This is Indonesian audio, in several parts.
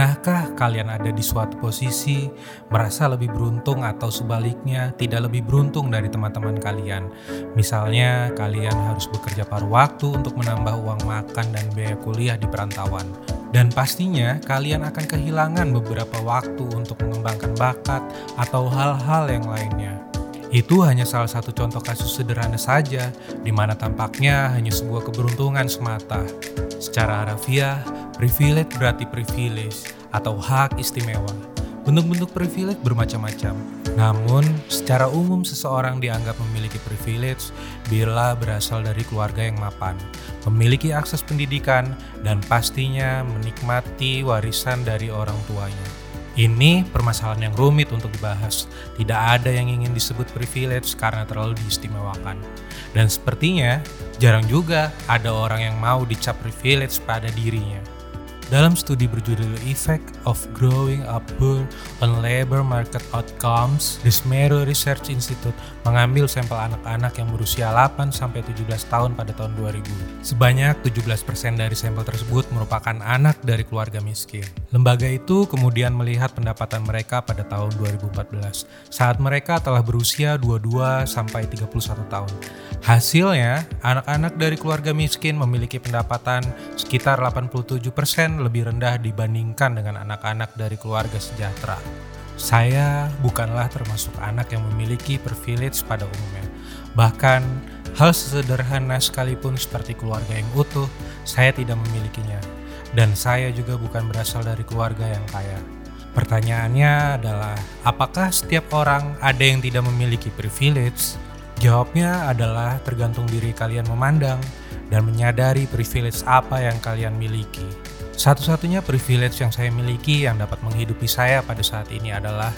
Pernahkah kalian ada di suatu posisi merasa lebih beruntung atau sebaliknya tidak lebih beruntung dari teman-teman kalian? Misalnya, kalian harus bekerja paruh waktu untuk menambah uang makan dan biaya kuliah di perantauan. Dan pastinya kalian akan kehilangan beberapa waktu untuk mengembangkan bakat atau hal-hal yang lainnya. Itu hanya salah satu contoh kasus sederhana saja, di mana tampaknya hanya sebuah keberuntungan semata. Secara harafiah, Privilege berarti privilege atau hak istimewa. Bentuk-bentuk privilege bermacam-macam. Namun, secara umum seseorang dianggap memiliki privilege bila berasal dari keluarga yang mapan, memiliki akses pendidikan, dan pastinya menikmati warisan dari orang tuanya. Ini permasalahan yang rumit untuk dibahas. Tidak ada yang ingin disebut privilege karena terlalu diistimewakan. Dan sepertinya jarang juga ada orang yang mau dicap privilege pada dirinya. Dalam studi berjudul Effect of Growing Up Poor on Labor Market Outcomes, The Research Institute mengambil sampel anak-anak yang berusia 8 sampai 17 tahun pada tahun 2000. Sebanyak 17% dari sampel tersebut merupakan anak dari keluarga miskin. Lembaga itu kemudian melihat pendapatan mereka pada tahun 2014 saat mereka telah berusia 22 sampai 31 tahun. Hasilnya, anak-anak dari keluarga miskin memiliki pendapatan sekitar 87% lebih rendah dibandingkan dengan anak-anak dari keluarga sejahtera. Saya bukanlah termasuk anak yang memiliki privilege pada umumnya. Bahkan, hal sesederhana sekalipun seperti keluarga yang utuh, saya tidak memilikinya. Dan saya juga bukan berasal dari keluarga yang kaya. Pertanyaannya adalah, apakah setiap orang ada yang tidak memiliki privilege? Jawabnya adalah tergantung diri kalian memandang dan menyadari privilege apa yang kalian miliki. Satu-satunya privilege yang saya miliki yang dapat menghidupi saya pada saat ini adalah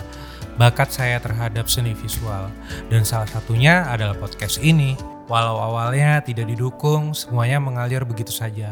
bakat saya terhadap seni visual. Dan salah satunya adalah podcast ini. Walau awalnya tidak didukung, semuanya mengalir begitu saja.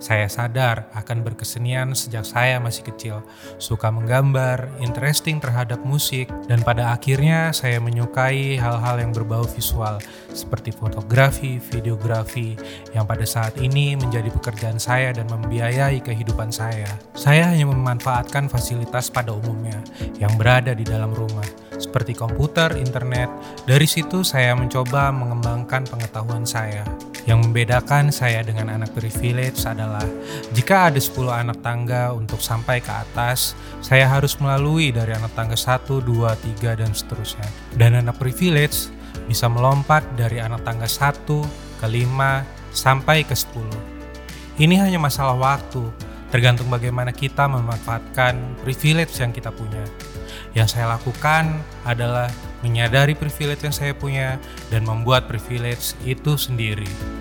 Saya sadar akan berkesenian sejak saya masih kecil, suka menggambar, interesting terhadap musik, dan pada akhirnya saya menyukai hal-hal yang berbau visual, seperti fotografi, videografi, yang pada saat ini menjadi pekerjaan saya dan membiayai kehidupan saya. Saya hanya memanfaatkan fasilitas pada umumnya yang berada di dalam rumah, seperti komputer, internet. Dari situ saya mencoba mengembangkan pengetahuan saya. Yang membedakan saya dengan anak privilege adalah jika ada 10 anak tangga untuk sampai ke atas, saya harus melalui dari anak tangga 1, 2, 3, dan seterusnya. Dan anak privilege bisa melompat dari anak tangga 1 ke 5 sampai ke 10. Ini hanya masalah waktu, tergantung bagaimana kita memanfaatkan privilege yang kita punya. Yang saya lakukan adalah menyadari privilege yang saya punya dan membuat privilege itu sendiri.